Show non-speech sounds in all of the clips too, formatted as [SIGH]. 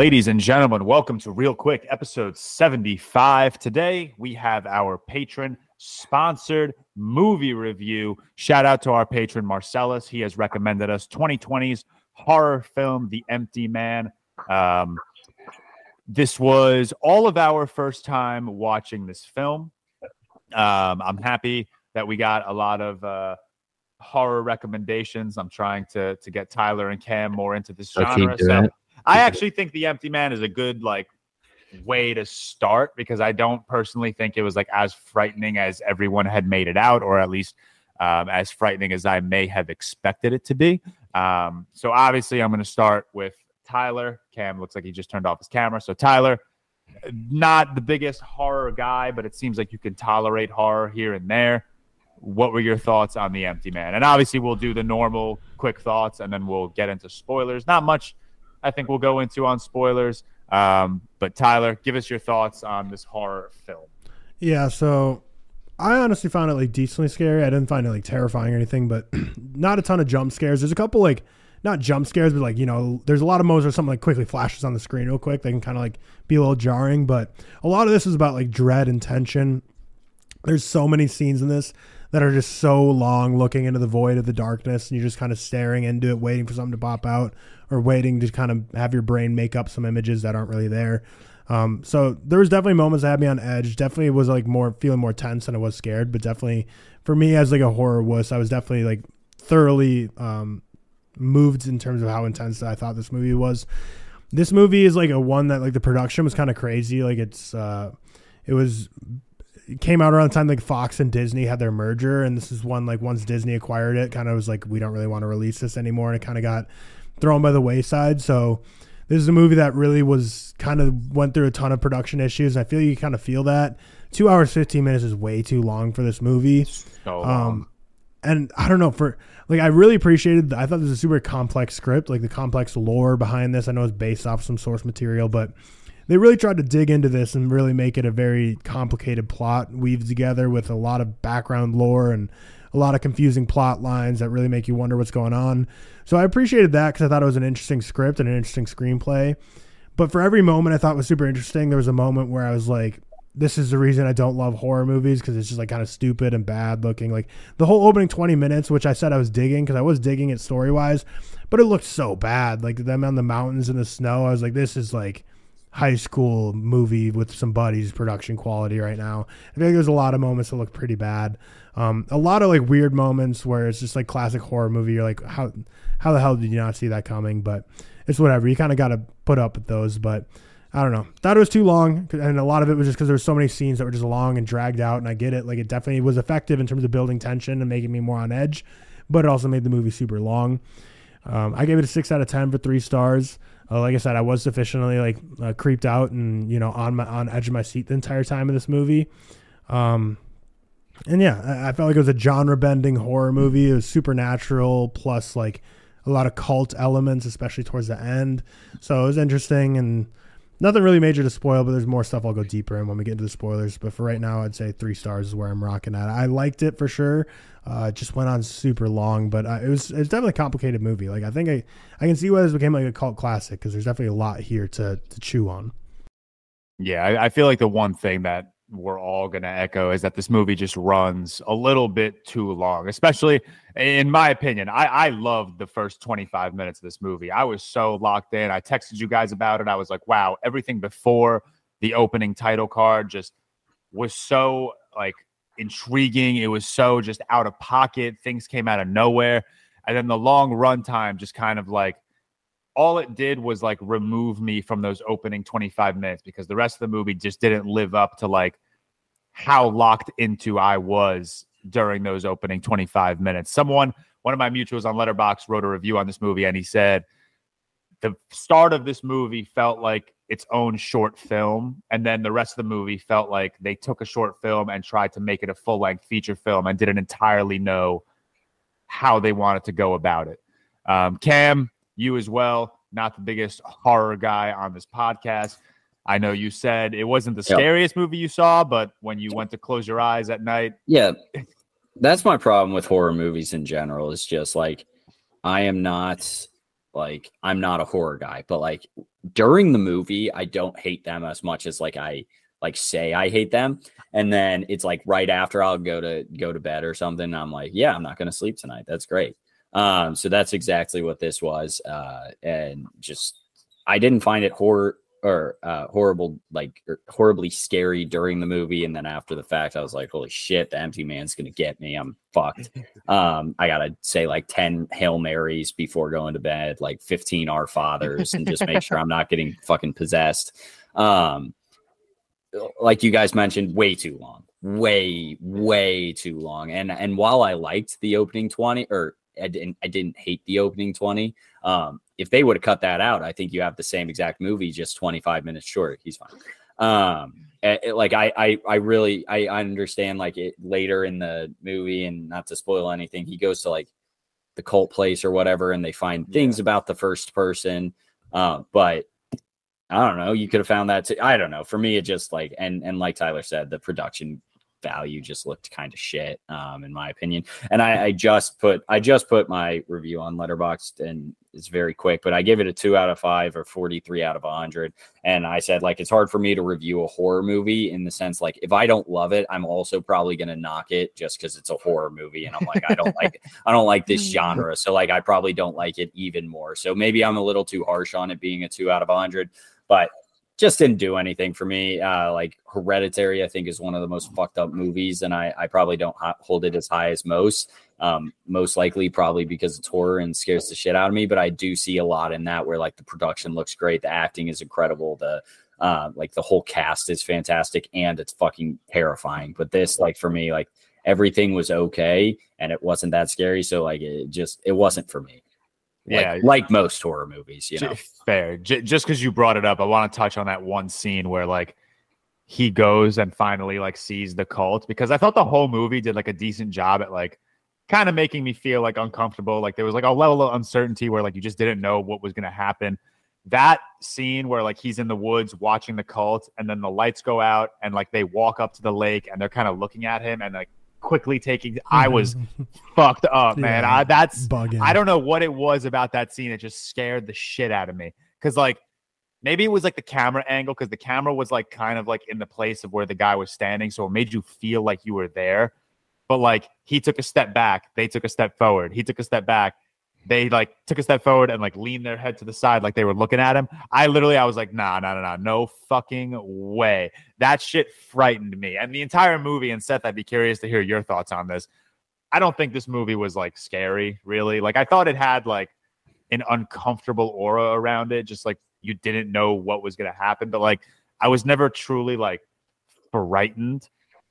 Ladies and gentlemen, welcome to ReelQuick, episode 75. Today we have our patron sponsored movie review. Shout out to our patron Marcelus. He has recommended us 2020's horror film, The Empty Man. Um, this was all of our first time watching this film. Um, I'm happy that we got a lot of uh, horror recommendations. I'm trying to to get Tyler and Cam more into this genre. So. I actually think The Empty Man is a good like way to start because I don't personally think it was like as frightening as everyone had made it out, or at least um, as frightening as I may have expected it to be. Um, so obviously, I'm going to start with Tyler. Cam looks like he just turned off his camera. So Tyler, not the biggest horror guy, but it seems like you can tolerate horror here and there. What were your thoughts on The Empty Man? And obviously, we'll do the normal quick thoughts and then we'll get into spoilers. Not much, I think, we'll go into on spoilers. Um, but Tyler, give us your thoughts on this horror film. Yeah, so I honestly found it like decently scary. I didn't find it like terrifying or anything, but [CLEARS THROAT] not a ton of jump scares. There's a couple like not jump scares, but like you know, there's a lot of moments where something like quickly flashes on the screen real quick. They can kind of like be a little jarring, but a lot of this is about like dread and tension. There's so many scenes in this that are just so long, looking into the void of the darkness, and you're just kind of staring into it, waiting for something to pop out, or waiting to kind of have your brain make up some images that aren't really there. Um, so there was definitely moments that had me on edge. Definitely was like more feeling more tense than I was scared. But definitely for me as like a horror wuss, I was definitely like thoroughly um, moved in terms of how intense I thought this movie was. This movie is like a one that like the production was kind of crazy. Like it's uh, it was it came out around the time like Fox and Disney had their merger, and this is one like once Disney acquired it, kind of was like we don't really want to release this anymore, and it kind of got thrown by the wayside. So this is a movie that really was kind of went through a ton of production issues. I feel you kind of feel that. Two hours fifteen minutes is way too long for this movie. So Um, and I don't know for like I really appreciated. I thought this was a super complex script, like the complex lore behind this. I know it's based off some source material, but they really tried to dig into this and really make it a very complicated plot weaved together with a lot of background lore and a lot of confusing plot lines that really make you wonder what's going on. So I appreciated that because I thought it was an interesting script and an interesting screenplay. But for every moment I thought was super interesting, there was a moment where I was like, this is the reason I don't love horror movies because it's just like kind of stupid and bad looking. Like the whole opening 20 minutes, which I said I was digging because I was digging it story wise, but it looked so bad. Like them on the mountains in the snow. I was like, this is like high school movie with some buddies production quality right now. I feel like there's a lot of moments that look pretty bad. Um, a lot of like weird moments where it's just like classic horror movie. You're like, how how the hell did you not see that coming? But it's whatever. You kind of got to put up with those. But I don't know. Thought it was too long, and a lot of it was just because there were so many scenes that were just long and dragged out. And I get it. Like it definitely was effective in terms of building tension and making me more on edge, but it also made the movie super long. Um, I gave it a six out of ten for three stars. Uh, like I said, I was sufficiently like uh, creeped out and you know on my on edge of my seat the entire time of this movie. Um, and yeah, I, I felt like it was a genre bending horror movie. It was supernatural plus like a lot of cult elements, especially towards the end. So it was interesting and nothing really major to spoil, but there's more stuff I'll go deeper in when we get into the spoilers. But for right now, I'd say three stars is where I'm rocking at. I liked it for sure. Uh, it just went on super long, but uh, it was it's definitely a complicated movie. Like I think I I can see why this became like a cult classic because there's definitely a lot here to to chew on. Yeah, I, I feel like the one thing that we're all going to echo is that this movie just runs a little bit too long, especially in my opinion. I, I loved the first 25 minutes of this movie. I was so locked in. I texted you guys about it. I was like, wow, everything before the opening title card just was so like intriguing. It was so just out of pocket. Things came out of nowhere. And then the long run time just kind of like all it did was like remove me from those opening 25 minutes because the rest of the movie just didn't live up to like how locked into I was during those opening 25 minutes. Someone, one of my mutuals on Letterboxd wrote a review on this movie and he said the start of this movie felt like its own short film and then the rest of the movie felt like they took a short film and tried to make it a full-length feature film and didn't entirely know how they wanted to go about it. Um, Cam, you as well, not the biggest horror guy on this podcast. I know you said it wasn't the scariest movie you saw, but when you went to close your eyes at night, Yeah. That's my problem with horror movies in general. It's just like I am not Like I'm not a horror guy, but like during the movie, I don't hate them as much as like I like say I hate them. And then it's like right after I'll go to go to bed or something. I'm like, yeah, I'm not gonna sleep tonight. That's great. Um, so that's exactly what this was. Uh, and just I didn't find it horror or uh, horrible, like or er, horribly scary during the movie, and then after the fact, I was like, "Holy shit, the empty man's gonna get me! I'm fucked." [LAUGHS] um, I gotta say like ten hail marys before going to bed, like fifteen our fathers, and just make sure I'm not getting [LAUGHS] fucking possessed. Um, like you guys mentioned, way too long, way way too long. And and while I liked the opening twenty, or I didn't I didn't hate the opening twenty. Um, if they would have cut that out, I think you have the same exact movie, just 25 minutes short. He's fine. Um, it, like I, I, I really, I, I understand like it later in the movie and not to spoil anything, he goes to like the cult place or whatever, and they find yeah. things about the first person. Uh, but I don't know. You could have found that. Too. I don't know. For me, it just like and and like Tyler said, the production value just looked kind of shit, um, in my opinion. And I, I, just put I just put my review on Letterboxd, and it's very quick, but I give it a two out of five or forty three out of hundred. And I said like it's hard for me to review a horror movie in the sense like if I don't love it, I'm also probably gonna knock it just because it's a horror movie, and I'm like I don't like [LAUGHS] I don't like this mm. genre, so like I probably don't like it even more. So maybe I'm a little too harsh on it being a two out of hundred, but just didn't do anything for me. Uh, like Hereditary, I think is one of the most fucked up movies, and I, I probably don't hold it as high as most. Um, most likely, probably because it's horror and scares the shit out of me. But I do see a lot in that where like the production looks great, the acting is incredible, the uh, like the whole cast is fantastic, and it's fucking terrifying. But this, like for me, like everything was okay, and it wasn't that scary. So like it just it wasn't for me. Like, yeah, like most horror movies, you know. Fair. J- just because you brought it up, I want to touch on that one scene where like he goes and finally like sees the cult because I thought the whole movie did like a decent job at like kind of making me feel like uncomfortable. Like there was like a level of uncertainty where like you just didn't know what was gonna happen. That scene where like he's in the woods watching the cult and then the lights go out and like they walk up to the lake and they're kind of looking at him and like quickly taking. I was [LAUGHS] fucked up, man. Yeah, I, that's bugging. I don't know what it was about that scene. It just scared the shit out of me because like maybe it was like the camera angle because the camera was like kind of like in the place of where the guy was standing, so it made you feel like you were there. But like he took a step back, they took a step forward. He took a step back, they like took a step forward and like leaned their head to the side like they were looking at him. I literally I was like, nah, nah, nah, nah, no fucking way. That shit frightened me. And the entire movie, and Seth, I'd be curious to hear your thoughts on this. I don't think this movie was like scary, really. Like I thought it had like an uncomfortable aura around it, just like you didn't know what was gonna happen. But like I was never truly like frightened,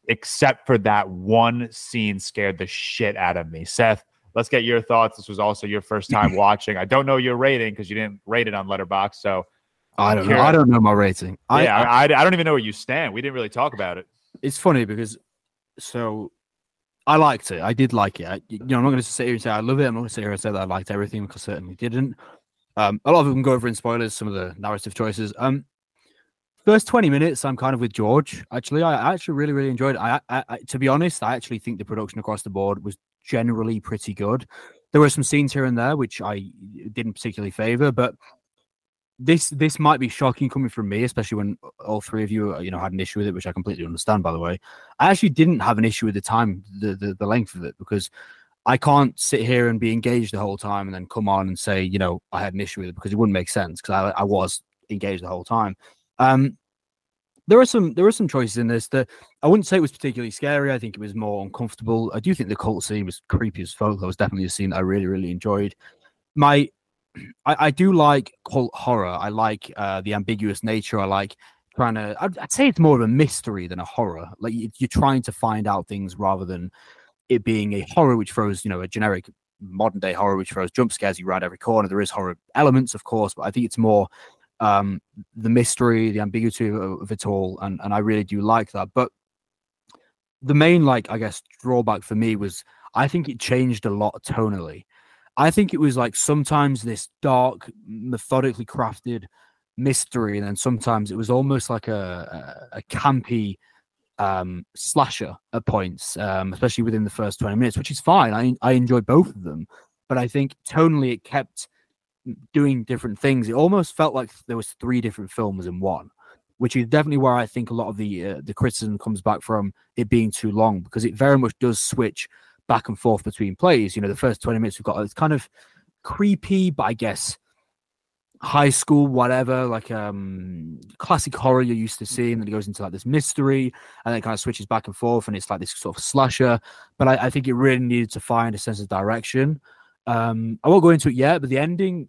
except for that one scene scared the shit out of me. Seth, let's get your thoughts. This was also your first [LAUGHS] time watching. I don't know your rating because you didn't rate it on Letterboxd. So I don't know. I don't know my rating. Yeah, I, I, I don't even know where you stand. We didn't really talk about it. It's funny because so I liked it. I did like it. I, you know, I'm not going to sit here and say I love it. I'm not going to sit here and say that I liked everything because I certainly didn't. Um, a lot of them go over in spoilers, some of the narrative choices. Um, first 20 minutes, I'm kind of with George. Actually, I actually really, really enjoyed it. I, I, I, to be honest, I actually think the production across the board was generally pretty good. There were some scenes here and there which I didn't particularly favor, but this this might be shocking coming from me, especially when all three of you you know had an issue with it, which I completely understand. By the way, I actually didn't have an issue with the time, the the, the length of it, because I can't sit here and be engaged the whole time and then come on and say you know I had an issue with it because it wouldn't make sense because I, I was engaged the whole time. Um, there are some there are some choices in this that I wouldn't say it was particularly scary. I think it was more uncomfortable. I do think the cult scene was creepy as fuck. That was definitely a scene I really really enjoyed. My I, I do like cult horror. I like uh, the ambiguous nature. I like trying to. I'd, I'd, say it's more of a mystery than a horror. Like you're trying to find out things rather than it being a horror which throws you know a generic modern day horror which throws jump scares you right every corner. There is horror elements, of course, but I think it's more um, the mystery, the ambiguity of, it all, and and I really do like that. But the main, like I guess, drawback for me was I think it changed a lot tonally. I think it was like sometimes this dark, methodically crafted mystery, and then sometimes it was almost like a a, a campy um, slasher at points, um, especially within the first twenty minutes, which is fine. I I enjoy both of them, but I think tonally it kept doing different things. It almost felt like there was three different films in one, which is definitely where I think a lot of the uh, the criticism comes back from it being too long because it very much does switch back and forth between plays. You know, the first twenty minutes we've got it's kind of creepy, but I guess high school, whatever, like um classic horror you're used to seeing. Then it goes into like this mystery, and then it kind of switches back and forth, and it's like this sort of slasher. But I, I think it really needed to find a sense of direction. Um, I won't go into it yet, but the ending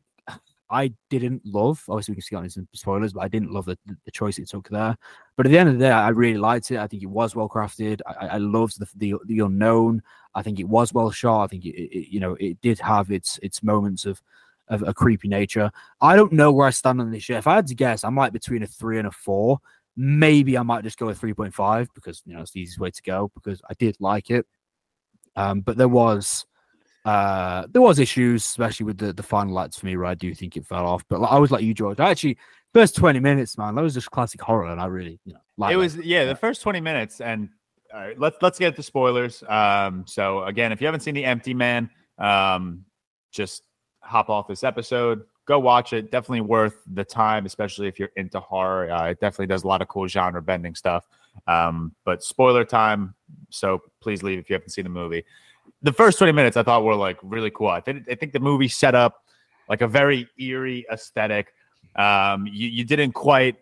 I didn't love. Obviously, we can see on some spoilers, but I didn't love the, the, choice it took there. But at the end of the day, I really liked it. I think it was well crafted. I, I loved the, the, the unknown. I think it was well shot. I think it, it, you know it did have its its moments of of a creepy nature. I don't know where I stand on this yet. If I had to guess, I might between a three and a four. Maybe I might just go with 3.5 because you know it's the easiest way to go because I did like it. Um, but there was uh there was issues, especially with the, the final acts for me, where I do think it fell off. But like, I was like you, George. I actually first 20 minutes, man, that was just classic horror, and I really, you know, like it was yeah, the first 20 minutes, and all right, let's let's get the spoilers. Um, so again, if you haven't seen the Empty Man, um, just hop off this episode, go watch it. Definitely worth the time, especially if you're into horror. Uh, it definitely does a lot of cool genre bending stuff. Um, but spoiler time, so please leave if you haven't seen the movie. The first 20 minutes I thought were like really cool. I think I think the movie set up like a very eerie aesthetic. Um, you, you didn't quite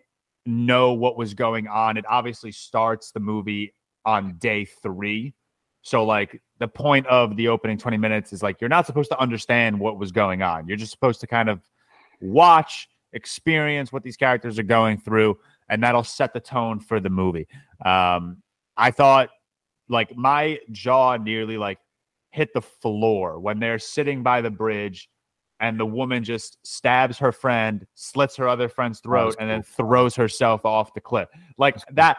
know what was going on. It obviously starts the movie on day three. So like the point of the opening 20 minutes is like you're not supposed to understand what was going on. You're just supposed to kind of watch, experience what these characters are going through, and that'll set the tone for the movie. Um, I thought like my jaw nearly like hit the floor when they're sitting by the bridge and the woman just stabs her friend, slits her other friend's throat, and then throws herself off the cliff. Like that,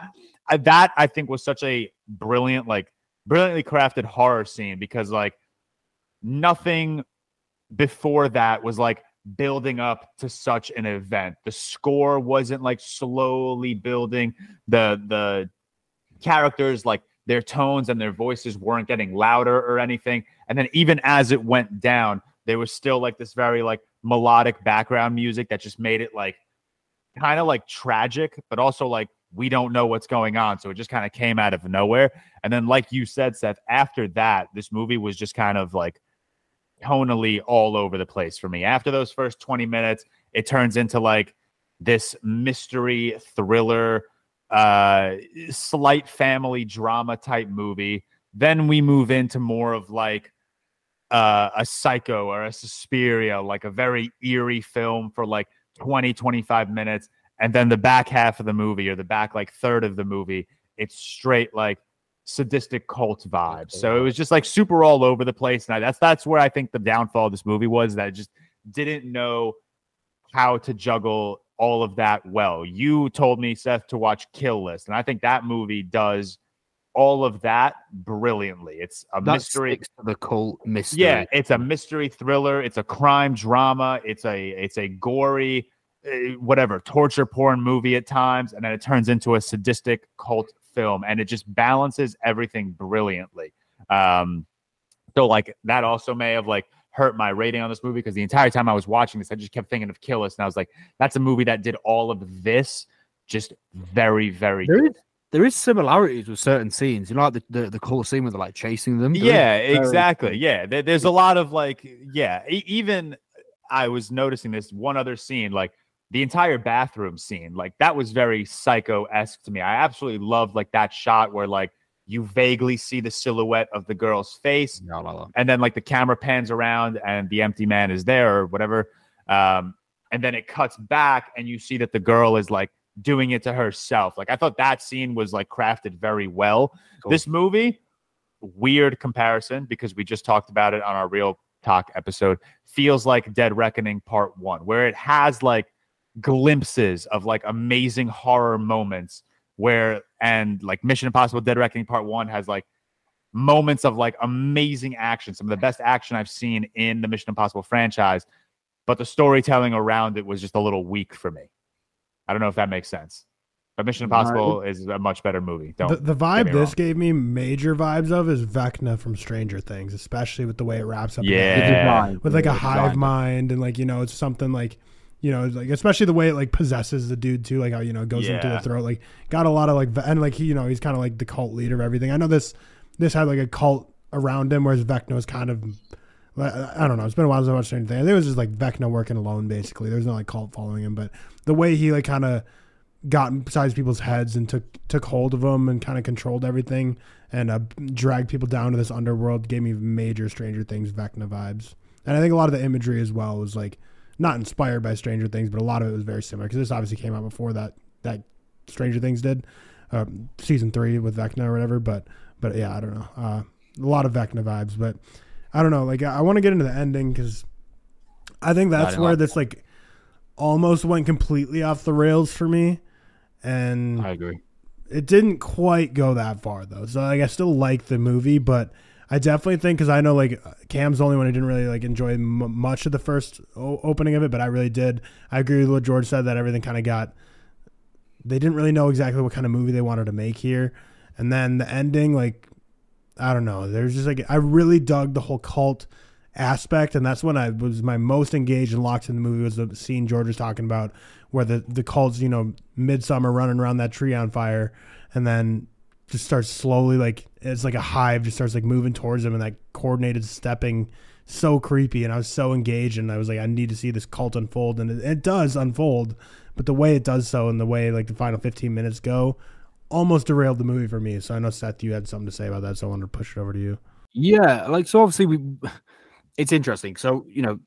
uh, that I think was such a brilliant like brilliantly crafted horror scene because like nothing before that was like building up to such an event. The score wasn't like slowly building. The the characters like their tones and their voices weren't getting louder or anything. And then even as it went down, there was still like this very like melodic background music that just made it like kind of like tragic, but also like we don't know what's going on. So it just kind of came out of nowhere. And then, like you said, Seth, after that, this movie was just kind of like tonally all over the place for me. After those first 20 minutes, it turns into like this mystery thriller, uh, slight family drama type movie. Then we move into more of like uh, a psycho or a Suspiria, like a very eerie film for like 20, 25 minutes. And then the back half of the movie or the back like third of the movie it's straight like sadistic cult vibes so it was just like super all over the place. And I, that's that's where i think the downfall of this movie was that it just didn't know how to juggle all of that well. You told me seth to watch kill list and i think that movie does all of that brilliantly. It's a that mystery the cult mystery. Yeah it's a mystery thriller. It's a crime drama. It's a it's a gory uh, whatever torture porn movie at times and then it turns into a sadistic cult film and it just balances everything brilliantly. Um so like that also may have like hurt my rating on this movie because the entire time i was watching this i just kept thinking of Kill List and i was like that's a movie that did all of this just very very there is, there is similarities with certain scenes. You know like the the, the cool scene where they're like chasing them? Yeah exactly. Yeah there, there's a lot of like yeah e- even i was noticing this one other scene like the entire bathroom scene, like that was very psycho esque to me. I absolutely loved like that shot where like you vaguely see the silhouette of the girl's face, no, no, no. and then like the camera pans around and the empty man is there or whatever, um, and then it cuts back and you see that the girl is like doing it to herself. Like I thought that scene was like crafted very well. Cool. This movie, weird comparison because we just talked about it on our real talk episode, feels like Dead Reckoning Part One, where it has like glimpses of like amazing horror moments where and like Mission Impossible Dead Reckoning Part 1 has like moments of like amazing action, some of the best action I've seen in the Mission Impossible franchise, but the storytelling around it was just a little weak for me. I don't know if that makes sense. But Mission No. Impossible is a much better movie. Don't The, the vibe this wrong. gave me major vibes of is Vecna from Stranger Things, especially with the way it wraps up. Yeah. end. The design. with like a hive mind and like you know it's something like you know like especially the way it like possesses the dude too like how you know it goes into the throat like got a lot of like and like he you know he's kind of like the cult leader of everything. I know this this had like a cult around him whereas vecna was kind of i don't know it's been a while since i watched anything. I think it was just like vecna working alone basically. There's no like cult following him but the way he like kind of got inside people's heads and took took hold of them and kind of controlled everything and uh, dragged people down to this underworld gave me major stranger things vecna vibes. And I think a lot of the imagery as well was like not inspired by Stranger Things, but a lot of it was very similar because this obviously came out before that that Stranger Things did, um, season three with Vecna or whatever. But but yeah, I don't know. Uh, a lot of Vecna vibes, but I don't know. Like I, I want to get into the ending because I think that's where this like almost went completely off the rails for me, and I agree. it didn't quite go that far though. So like I still like the movie, but I definitely think because I know like Cam's the only one who didn't really like enjoy m- much of the first o- opening of it, but I really did. I agree with what George said that everything kind of got. They didn't really know exactly what kind of movie they wanted to make here, and then the ending, like I don't know. There's just like I really dug the whole cult aspect, and that's when I was my most engaged and locked in the movie was the scene George was talking about, where the the cult's you know midsummer running around that tree on fire, and then just starts slowly like it's like a hive just starts like moving towards him and that coordinated stepping so creepy and I was so engaged and I was like I need to see this cult unfold and it, it does unfold but the way it does so and the way like the final 15 minutes go almost derailed the movie for me so I know Seth you had something to say about that so I wanted to push it over to you Yeah, like so. Obviously, we. [SIGHS] It's interesting. So you know,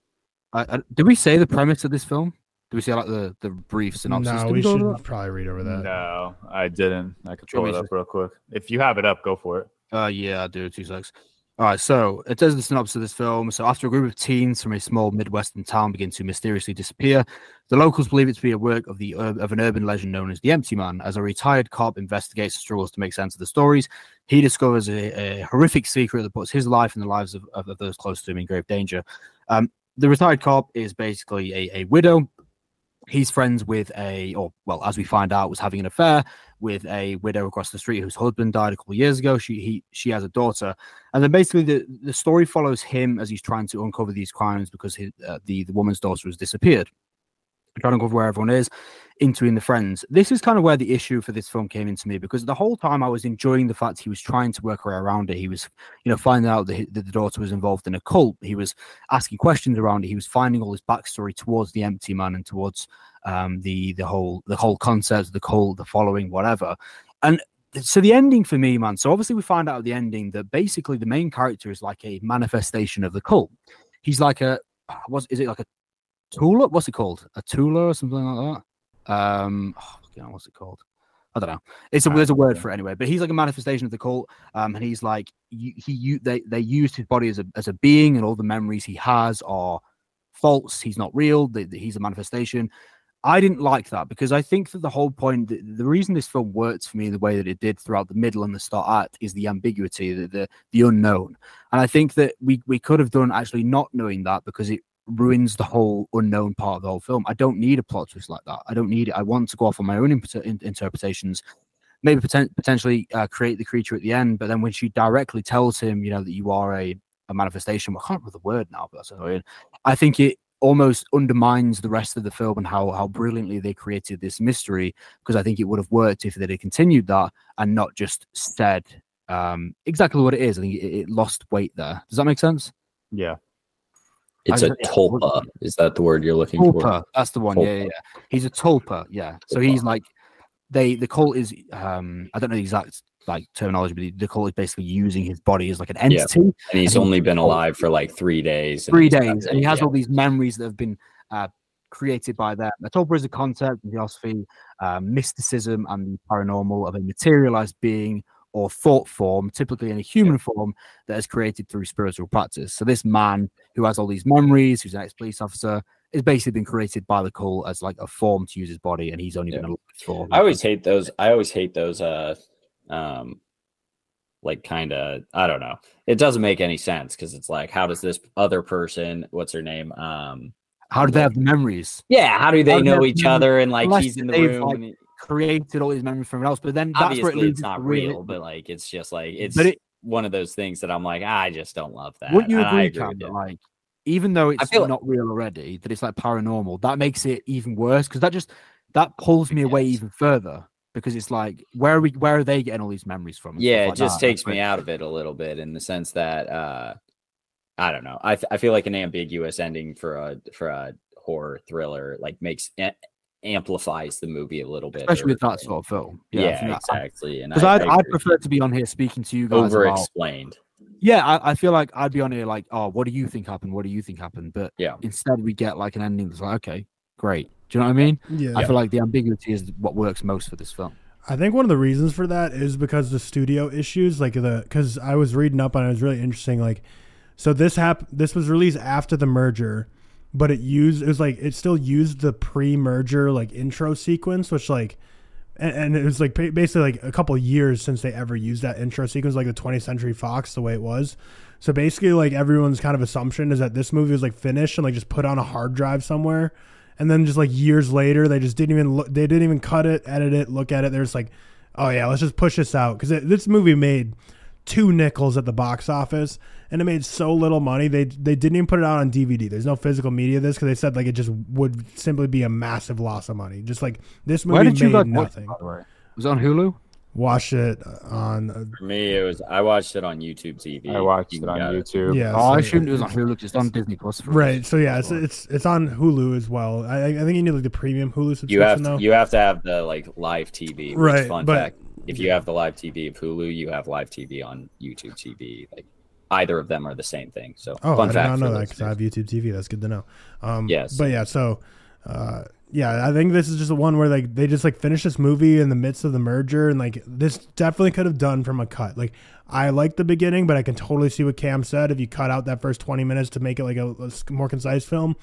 I, did we say the premise of this film? Did we say like the the brief synopsis? no we should that? probably read over that No, I didn't. I could Do pull it up real quick. If you have it up, go for it. Uh, yeah, I do. Two secs. All right, so it says the synopsis of this film. So, after a group of teens from a small Midwestern town begin to mysteriously disappear, the locals believe it to be a work of the of an urban legend known as the Empty Man. As a retired cop investigates and struggles to make sense of the stories, he discovers a, a horrific secret that puts his life and the lives of, of, of those close to him in grave danger. Um, the retired cop is basically a, a widow. He's friends with a, or well, as we find out, was having an affair with a widow across the street whose husband died a couple of years ago. She he she has a daughter, and then basically the the story follows him as he's trying to uncover these crimes because his, uh, the the woman's daughter has disappeared. Trying to uncover where everyone is, interviewing the friends. This is kind of where the issue for this film came into me because the whole time I was enjoying the fact he was trying to work around it. He was, you know, finding out that the daughter was involved in a cult. He was asking questions around it. He was finding all his backstory towards the empty man and towards um, the the whole the whole concept, the cult, the following, whatever. And so the ending for me, man. So obviously we find out at the ending that basically the main character is like a manifestation of the cult. He's like a was is it like a Tula? What's it called? A Tula or something like that? Um, oh, hell, what's it called? I don't know. It's a, Ah, there's a word for it anyway. But he's like a manifestation of the cult. Um, and he's like he you they they used his body as a as a being, and all the memories he has are false. He's not real. The, the- he's a manifestation. I didn't like that because I think that the whole point, the, the reason this film worked for me the way that it did throughout the middle and the start act is the ambiguity, the the, the unknown. And I think that we we could have done actually not knowing that because it ruins the whole unknown part of the whole film. I don't need a plot twist like that. I don't need it. I want to go off on my own interpretations. Maybe poten- potentially uh, create the creature at the end, but then when she directly tells him, you know, that you are a, a manifestation, well, I can't remember the word now, but that's annoying. I think it almost undermines the rest of the film and how how brilliantly they created this mystery because I think it would have worked if they had continued that and not just said um, exactly what it is. I think it, it lost weight there. Does that make sense? Yeah. It's a tulpa. Is that the word you're looking for? That's the one. Yeah, yeah, yeah. He's a tulpa. Yeah. So he's like they the cult is um I don't know the exact like terminology, but the, the cult is basically using his body as like an entity. Yeah. And he's And only been alive for like three days. three days, and he has yeah. all these memories that have been uh, created by them. A Tulpa is a concept in philosophy, um, mysticism, and the paranormal of a materialized being or thought form, typically in a human form, that is created through spiritual practice. So this man who has all these memories, who's an ex-police officer, has basically been created by the cult as like a form to use his body, and he's only Yeah. been alive for. I always hate those. I always hate those. Uh, um, like kind of. I don't know. It doesn't make any sense because it's like, how does this other person? What's her name? Um, How do they have the memories? yeah. How do they How do they know each memory- other? And like unless he's in the room. like, he- created all these memories from everyone else. But then that's where it Obviously, it's not really- real, but like it's just like it's But it- one of those things that I'm like, I just don't love that. Wouldn't you and agree, Cam, that like even though it's feel like- not real already, that it's like paranormal, that makes it even worse because that just that pulls me away even further because it's like where are we where are they getting all these memories from? yeah, like it just that? takes me out of it a little bit in the sense that uh I don't know. I th- I feel like an ambiguous ending for a for a horror thriller like makes amplifies the movie a little bit. especially with that sort of film. Yeah, I think exactly. And Because I, I'd, I prefer to be on here speaking to you guys over about explained. Yeah, I, I feel like I'd be on here like, oh, what do you think happened? What do you think happened? But Yeah. instead we get like an ending that's like, okay, great. Do you know what I mean? Yeah. I feel like the ambiguity is what works most for this film. I think one of the reasons for that is because the studio issues, like the because I was reading up on it, it was really interesting. Like, so this hap- this was released after the merger, but it used it was like it still used the pre-merger like intro sequence, which like, and, and it was like basically like a couple years since they ever used that intro sequence, like the 20th Century Fox, the way it was. So basically, like everyone's kind of assumption is that this movie was like finished and like just put on a hard drive somewhere. And then just like years later they just didn't even look they didn't even cut it edit it look at it. They're just like oh yeah let's just push this out. Because this movie made two nickels at the box office and it made so little money they they didn't even put it out on dvd there's no physical media of this because they said like it just would simply be a massive loss of money just like this movie Where did you made guys nothing it, by the way? Was on Hulu? watch it on uh, For me, it was I watched it on YouTube TV. I watched You it on got YouTube. yeah Oh, I so- assumed it was on Hulu. 'cause It's on Disney Plus. for us. right so yeah it's, it's it's on hulu as well i, I think you need like the premium hulu subscription You have though to, you have to have the like live TV. Right, Fun but- fact: if you have the live TV of Hulu, you have live TV on YouTube TV. Like either of them are the same thing. So Oh, fun I did fact not know that because I have YouTube TV. That's good to know. Um, Yes. but yeah, so uh, yeah, I think this is just the one where like they just like finished this movie in the midst of the merger, and like this definitely could have done from a cut. Like I like the beginning, but I can totally see what Cam said. If you cut out that first twenty minutes to make it like a more concise film,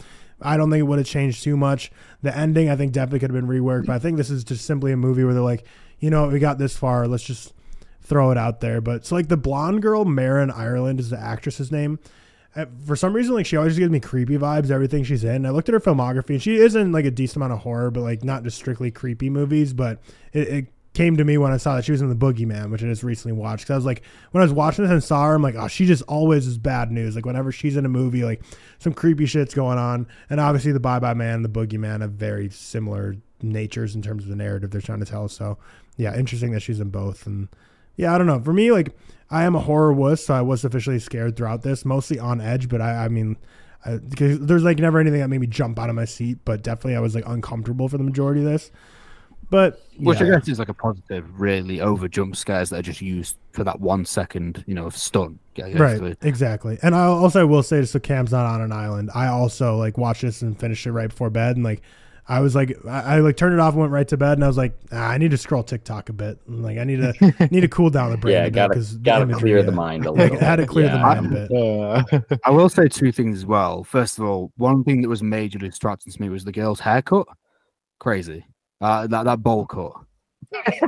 I don't think it would have changed too much. The ending, I think, definitely could have been reworked. But I think this is just simply a movie where they're like, you know, we got this far, let's just throw it out there. But so like the blonde girl, Marin Ireland is the actress's name. For some reason, like she always gives me creepy vibes. Everything she's in. I looked at her filmography, and she is in like a decent amount of horror, but like not just strictly creepy movies. But it, it came to me when I saw that she was in the Boogeyman, which I just recently watched. Because I was like, when I was watching this and saw her, I'm like, oh, she just always is bad news. Like whenever she's in a movie, like some creepy shit's going on. And obviously, the Bye Bye Man, and the Boogeyman have very similar natures in terms of the narrative they're trying to tell. So yeah, interesting that she's in both. And yeah, I don't know. For me, like I am a horror wuss, so I was officially scared throughout this, mostly on edge. But I, I mean, I, there's like never anything that made me jump out of my seat, but definitely I was like uncomfortable for the majority of this. But Which yeah. I guess is like a positive, really over jump scares that are just used for that one second, you know, of stun. Guess, right, exactly. And I also will say, so Cam's not on an island. I also like watched this and finished it right before bed, and like. I was like, I, I like turned it off and went right to bed, and I was like, ah, I need to scroll TikTok a bit. And, like, I need to [LAUGHS] need to cool down the brain. Yeah, a bit, gotta 'cause gotta imagery, clear the mind a [LAUGHS] little. I had to bit. clear the mind a bit. [LAUGHS] Uh, I will say two things as well. First of all, one thing that was majorly distracting to me was the girl's haircut. Crazy. Uh, that that bowl cut.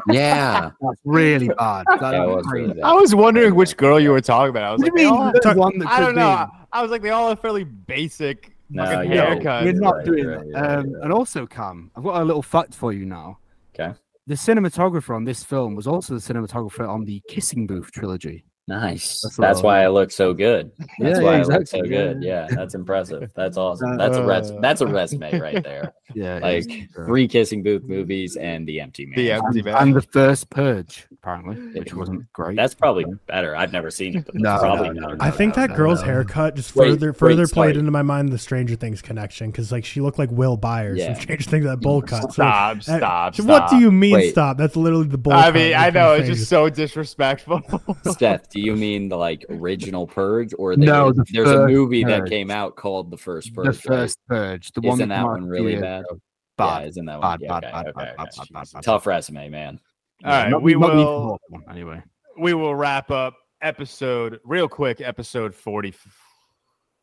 Yeah, That's really bad. That, that was crazy. really bad. I was wondering which girl you were talking about. I was What like, do you mean? All, I don't know. be. I, I was like, they all have fairly basic No, fucking yeah, haircuts. We're You're not right, doing you're that. right, um, right. And also, Cam, I've got a little fact for you now. Okay. The cinematographer on this film was also the cinematographer on the Kissing Booth trilogy. Nice. That's That's, why I look so good. [LAUGHS] That's Yeah, why yeah, I look so good. yeah. Yeah, that's impressive. That's awesome. [LAUGHS] That's a res- Uh, that's a resume right there. [LAUGHS] Yeah, Like. Three kissing booth movies and the empty man. The empty and, man. and the first Purge, apparently, which wasn't great. That's probably better. I've never seen it, but No, probably no, no, better. I think that no, girl's no. haircut just Wait, further wait, further played sorry. into my mind the Stranger Things connection because like she looked like Will Byers Yeah. from Stranger Things that bowl cut. So, Stop, uh, stop, What do you mean Wait. stop? That's literally the bowl. I cut mean, I know it's just so disrespectful. [LAUGHS] Steph, do you mean the like original Purge or the, No, the there's a first movie that came out called The First Purge. the right? first Purge. The one Isn't that that one really years bad? Yeah, Bad. isn't that Bad, one? Yeah, bad, okay, bad, okay, bad, okay. bad, bad, bad, bad. Tough resume, man. All right, Not- we not will anyway. we will wrap up episode real quick. Episode forty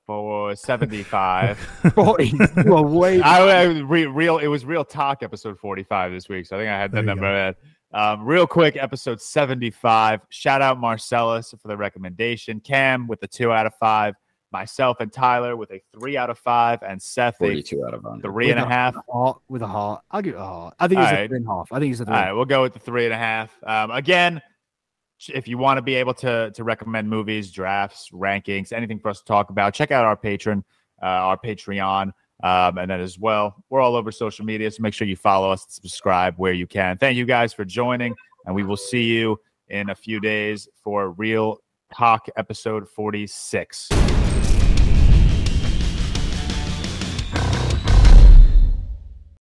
four seventy five. [LAUGHS] Forty. well, wait. I, I re, real. It was ReelTok episode forty five this week, so I think I had that number. Um, ReelQuick, episode seventy five. Shout out Marcelus for the recommendation. Cam with the two out of five. Myself and Tyler with a three out of five, and Seth a 42 out of 100. three and a With half. heart, with a heart. I'll give it a heart. I think it's All a right. three and a half. I think it's a three. All right, we'll go with the three and a half. Um, again, if you want to be able to to recommend movies, drafts, rankings, anything for us to talk about, check out our patron, uh, our Patreon, um, and then as well, we're all over social media, so make sure you follow us, and subscribe where you can. Thank you guys for joining, and we will see you in a few days for Real Talk episode forty six.